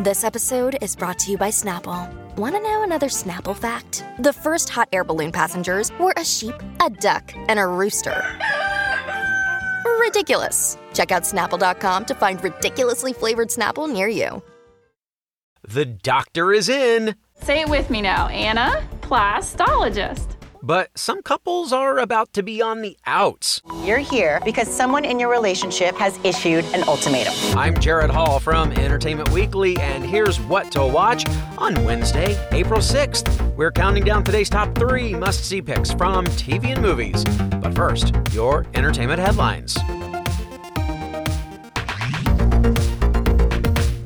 This episode is brought to you by Snapple. Want to know another Snapple fact? The first hot air balloon passengers were a sheep, a duck, and a rooster. Ridiculous. Check out snapple.com to find ridiculously flavored Snapple near you. The doctor is in. Say it with me now. Anna, plastologist. But some couples are about to be on the outs. You're here because someone in your relationship has issued an ultimatum. I'm Jared Hall from Entertainment Weekly, and here's what to watch on Wednesday, April 6th. We're counting down today's top three must see picks from TV and movies. But first, your entertainment headlines.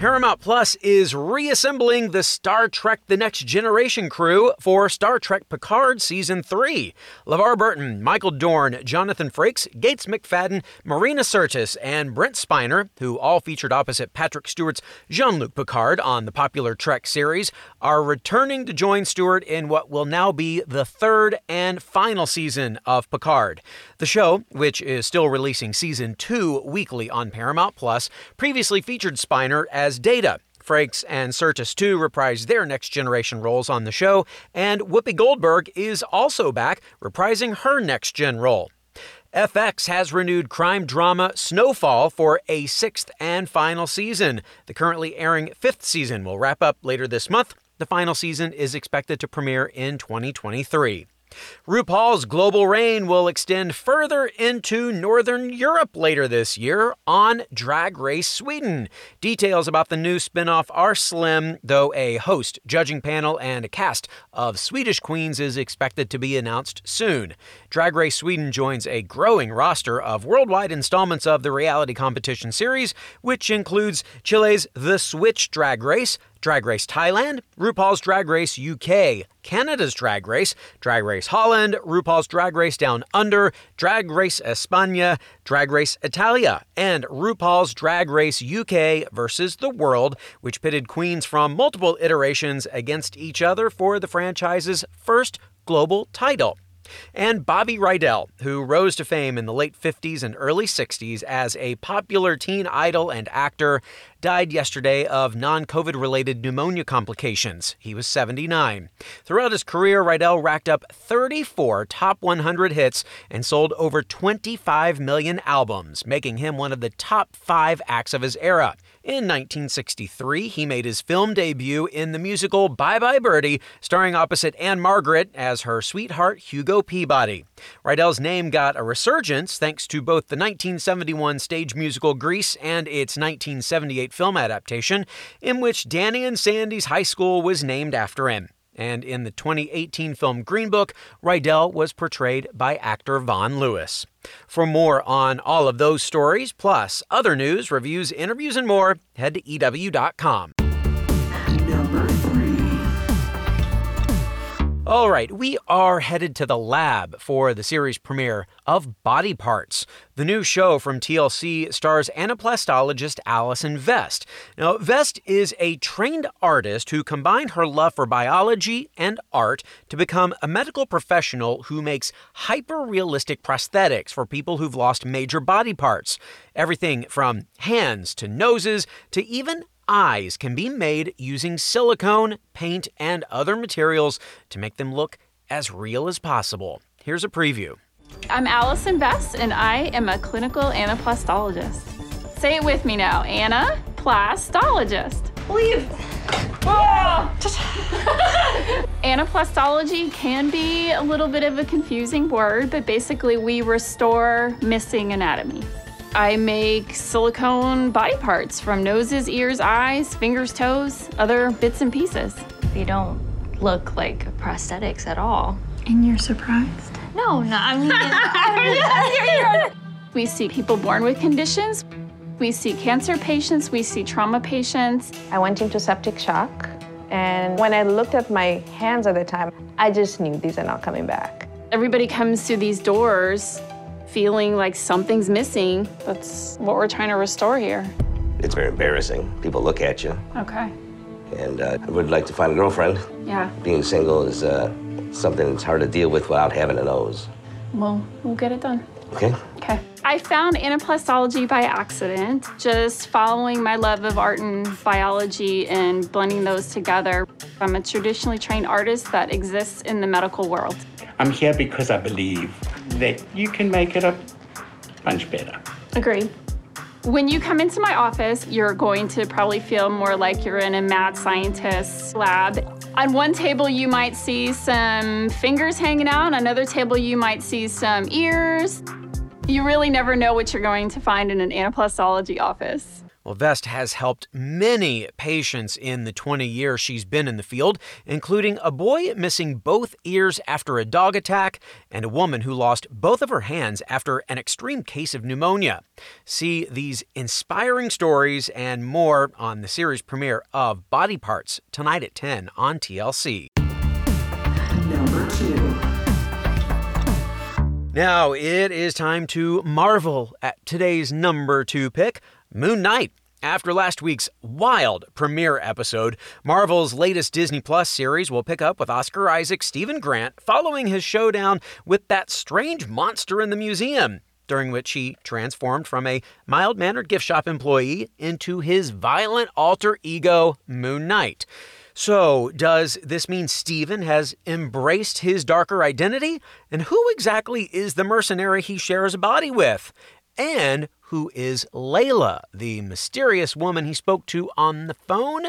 Paramount Plus is reassembling the Star Trek The Next Generation crew for Star Trek Picard Season 3. LeVar Burton, Michael Dorn, Jonathan Frakes, Gates McFadden, Marina Sirtis, and Brent Spiner, who all featured opposite Patrick Stewart's Jean Luc Picard on the popular Trek series, are returning to join Stewart in what will now be the third and final season of Picard. The show, which is still releasing Season 2 weekly on Paramount Plus, previously featured Spiner as as Data. Frakes and Sirtis too reprise their next generation roles on the show, and Whoopi Goldberg is also back, reprising her next gen role. FX has renewed crime drama Snowfall for a sixth and final season. The currently airing fifth season will wrap up later this month. The final season is expected to premiere in 2023. RuPaul's Global Reign will extend further into Northern Europe later this year on Drag Race Sweden. Details about the new spinoff are slim, though a host, judging panel, and a cast of Swedish queens is expected to be announced soon. Drag Race Sweden joins a growing roster of worldwide installments of the reality competition series, which includes Chile's The Switch Drag Race, Drag Race Thailand, RuPaul's Drag Race UK, Canada's Drag Race, Drag Race Holland, RuPaul's Drag Race Down Under, Drag Race España, Drag Race Italia, and RuPaul's Drag Race UK versus the World, which pitted queens from multiple iterations against each other for the franchise's first global title. And Bobby Rydell, who rose to fame in the late 50s and early 60s as a popular teen idol and actor, died yesterday of non COVID related pneumonia complications. He was 79. Throughout his career, Rydell racked up 34 top 100 hits and sold over 25 million albums, making him one of the top five acts of his era. In 1963, he made his film debut in the musical Bye Bye Birdie, starring opposite Ann-Margret as her sweetheart Hugo Peabody. Rydell's name got a resurgence thanks to both the 1971 stage musical Grease and its 1978 film adaptation, in which Danny and Sandy's high school was named after him. And in the 2018 film Green Book, Rydell was portrayed by actor Von Lewis. For more on all of those stories, plus other news, reviews, interviews, and more, head to EW.com. All right, we are headed to the lab for the series premiere of Body Parts. The new show from TLC stars anaplastologist Allison Vest. Now, Vest is a trained artist who combined her love for biology and art to become a medical professional who makes hyper realistic prosthetics for people who've lost major body parts. Everything from hands to noses to even eyes can be made using silicone, paint, and other materials to make them look as real as possible. Here's a preview. I'm Allison Vest, and I am a clinical anaplastologist. Say it with me now Anna, plastologist. Leave. Anaplastology can be a little bit of a confusing word, but basically, we restore missing anatomy. I make silicone body parts from noses, ears, eyes, fingers, toes, other bits and pieces. They don't look like prosthetics at all. And you're surprised? No, no, I mean, we see people born with conditions. We see cancer patients, we see trauma patients. I went into septic shock, and when I looked at my hands at the time, I just knew these are not coming back. Everybody comes through these doors feeling like something's missing. That's what we're trying to restore here. It's very embarrassing. People look at you. Okay. And uh, I would like to find a girlfriend. Yeah. Being single is uh, something that's hard to deal with without having a nose. Well, we'll get it done. Okay. Okay. I found anaplastology by accident, just following my love of art and biology and blending those together. I'm a traditionally trained artist that exists in the medical world. I'm here because I believe that you can make it a bunch better. Agree. When you come into my office, you're going to probably feel more like you're in a mad scientist's lab. On one table, you might see some fingers hanging out. On another table, you might see some ears. You really never know what you're going to find in an anaplastology office. Well, Vest has helped many patients in the 20 years she's been in the field, including a boy missing both ears after a dog attack and a woman who lost both of her hands after an extreme case of pneumonia. See these inspiring stories and more on the series premiere of Body Parts tonight at 10 on TLC. Number two. Now it is time to marvel at today's number two pick. Moon Knight. After last week's wild premiere episode, Marvel's latest Disney Plus series will pick up with Oscar Isaac Stephen Grant following his showdown with that strange monster in the museum, during which he transformed from a mild mannered gift shop employee into his violent alter ego, Moon Knight. So, does this mean Stephen has embraced his darker identity? And who exactly is the mercenary he shares a body with? And who is Layla, the mysterious woman he spoke to on the phone?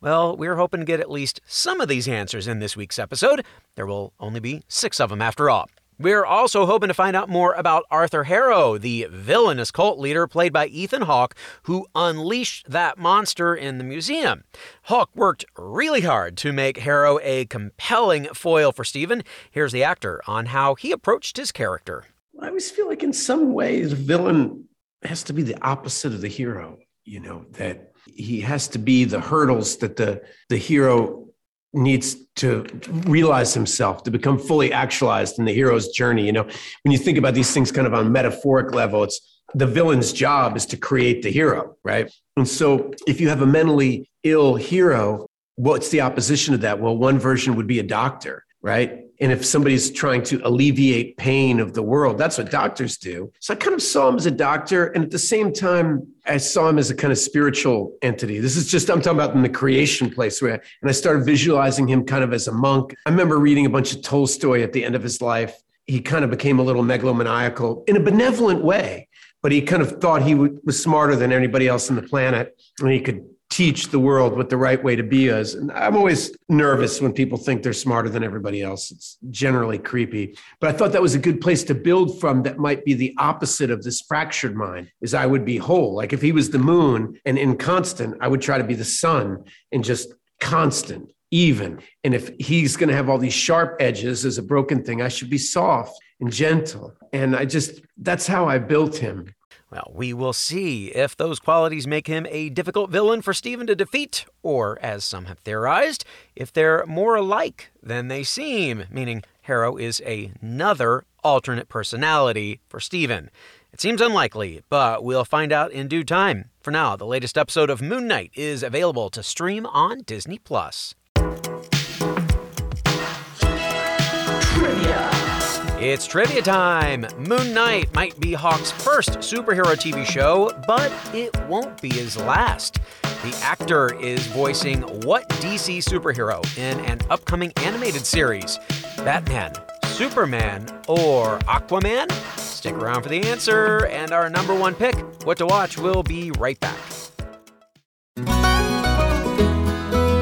Well, we're hoping to get at least some of these answers in this week's episode. There will only be six of them after all. We're also hoping to find out more about Arthur Harrow, the villainous cult leader played by Ethan Hawke, who unleashed that monster in the museum. Hawke worked really hard to make Harrow a compelling foil for Stephen. Here's the actor on how he approached his character. I always feel like in some ways, villain has to be the opposite of the hero, you know, that he has to be the hurdles that the, the hero needs to realize himself to become fully actualized in the hero's journey. You know when you think about these things kind of on metaphoric level it's the villain's job is to create the hero right? And so if you have a mentally ill hero what's the opposition of that? Well one version would be a doctor right and if somebody's trying to alleviate pain of the world, that's what doctors do. So I kind of saw him as a doctor. And at the same time, I saw him as a kind of spiritual entity. This is just, I'm talking about in the creation place where, and I started visualizing him kind of as a monk. I remember reading a bunch of Tolstoy at the end of his life. He kind of became a little megalomaniacal in a benevolent way, but he kind of thought he was smarter than anybody else on the planet and he could teach the world what the right way to be is. And I'm always nervous when people think they're smarter than everybody else. It's generally creepy. But I thought that was a good place to build from that might be the opposite of this fractured mind is I would be whole. Like if he was the moon and inconstant, I would try to be the sun and just constant, even. And if he's going to have all these sharp edges as a broken thing, I should be soft and gentle. And I just, that's how I built him. Well, we will see if those qualities make him a difficult villain for Stephen to defeat, or, as some have theorized, if they're more alike than they seem, meaning Harrow is another alternate personality for Stephen. It seems unlikely, but we'll find out in due time. For now, the latest episode of Moon Knight is available to stream on Disney Plus. It's trivia time! Moon Knight might be Hawke's first superhero TV show, but it won't be his last. The actor is voicing what DC superhero in an upcoming animated series? Batman, Superman, or Aquaman? Stick around for the answer, and our number one pick, What to Watch, will be right back.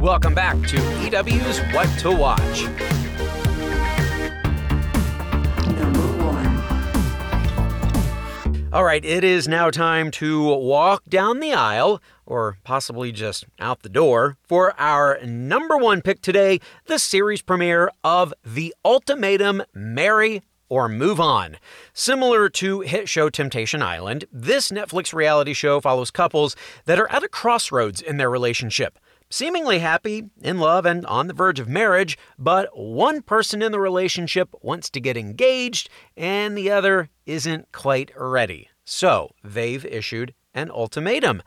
Welcome back to EW's What to Watch. All right, it is now time to walk down the aisle or possibly just out the door, for our number one pick today the series premiere of The Ultimatum Marry or Move On. Similar to hit show Temptation Island, this Netflix reality show follows couples that are at a crossroads in their relationship. Seemingly happy, in love, and on the verge of marriage, but one person in the relationship wants to get engaged and the other isn't quite ready. So they've issued an ultimatum.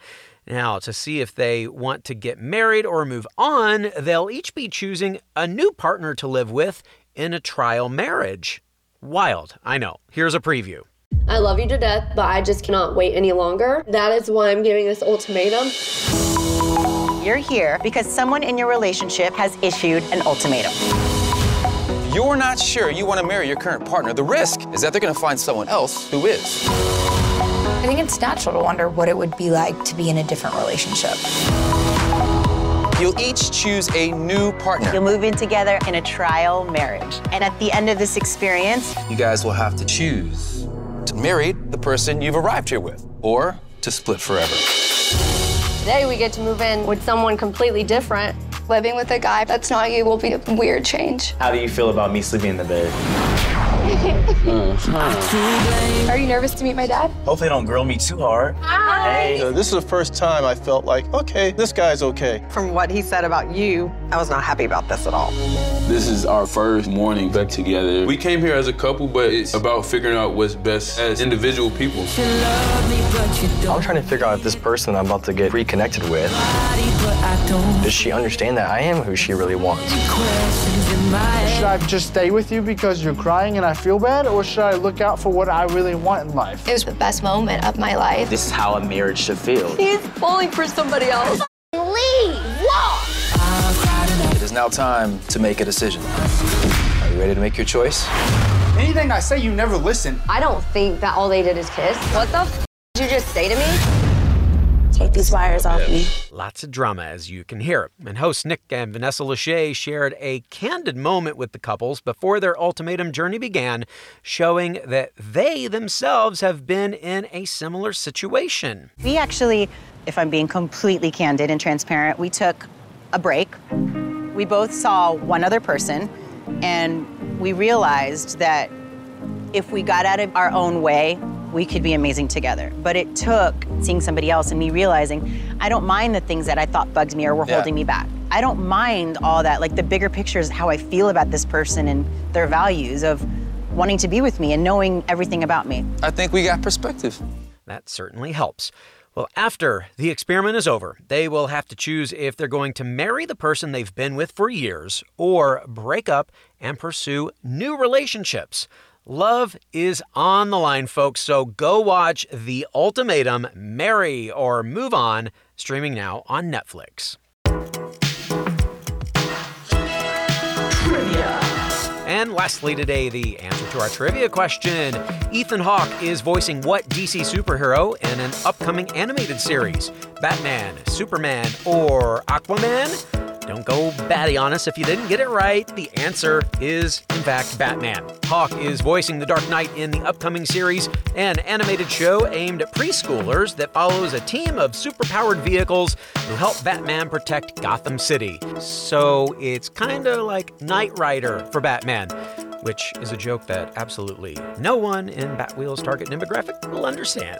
Now, to see if they want to get married or move on, they'll each be choosing a new partner to live with in a trial marriage. Wild, I know. Here's a preview. I love you to death, but I just cannot wait any longer. That is why I'm giving this ultimatum. You're here because someone in your relationship has issued an ultimatum. You're not sure you want to marry your current partner. The risk is that they're going to find someone else who is. I think it's natural to wonder what it would be like to be in a different relationship. You'll each choose a new partner. You'll move in together in a trial marriage. And at the end of this experience, You guys will have to choose to marry the person you've arrived here with or to split forever. Today we get to move in with someone completely different. Living with a guy that's not you will be a weird change. How do you feel about me sleeping in the bed? Are you nervous to meet my dad? Hopefully, don't grill me too hard. Hi. Uh, this is the first time I felt like, okay, this guy's okay. From what he said about you, I was not happy about this at all. This is our first morning back together. We came here as a couple, but it's about figuring out what's best as individual people. I'm trying to figure out if this person I'm about to get reconnected with, does she understand that I am who she really wants? Should I just stay with you because you're crying and I feel bad, or should I look out for what I really want in life? It was the best moment of my life. This is how a marriage should feel. He's falling for somebody else. Leave! Walk! It is now time to make a decision. Are you ready to make your choice? Anything I say, you never listen. I don't think that all they did is kiss. What the f did you just say to me? Take these wires off me. Lots of drama, as you can hear. And hosts Nick and Vanessa Lachey shared a candid moment with the couples before their ultimatum journey began, showing that they themselves have been in a similar situation. we actually, if I'm being completely candid and transparent, we took a break. We both saw one other person, and we realized that if we got out of our own way, we could be amazing together. But it took seeing somebody else and me realizing I don't mind the things that I thought bugged me or were Yeah. holding me back. I don't mind all that. Like the bigger picture is how I feel about this person and their values of wanting to be with me and knowing everything about me. I think we got perspective. That certainly helps. Well, after the experiment is over, they will have to choose if they're going to marry the person they've been with for years or break up and pursue new relationships. Love is on the line, folks, so go watch The Ultimatum Marry or Move On, streaming now on Netflix. Trivia. And lastly, today, the answer to our trivia question Ethan Hawke is voicing what DC superhero in an upcoming animated series? Batman, Superman, or Aquaman? Don't go batty on us if you didn't get it right. The answer is, in fact, Batman. Hawke is voicing the Dark Knight in the upcoming series, an animated show aimed at preschoolers that follows a team of superpowered vehicles who help Batman protect Gotham City. So it's kind of like Knight Rider for Batman, which is a joke that absolutely no one in Batwheels' target demographic will understand.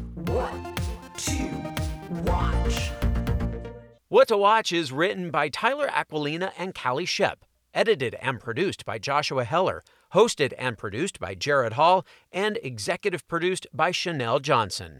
What to Watch is written by Tyler Aquilina and Callie Shep, edited and produced by Joshua Heller, hosted and produced by Jared Hall, and executive produced by Chanel Johnson.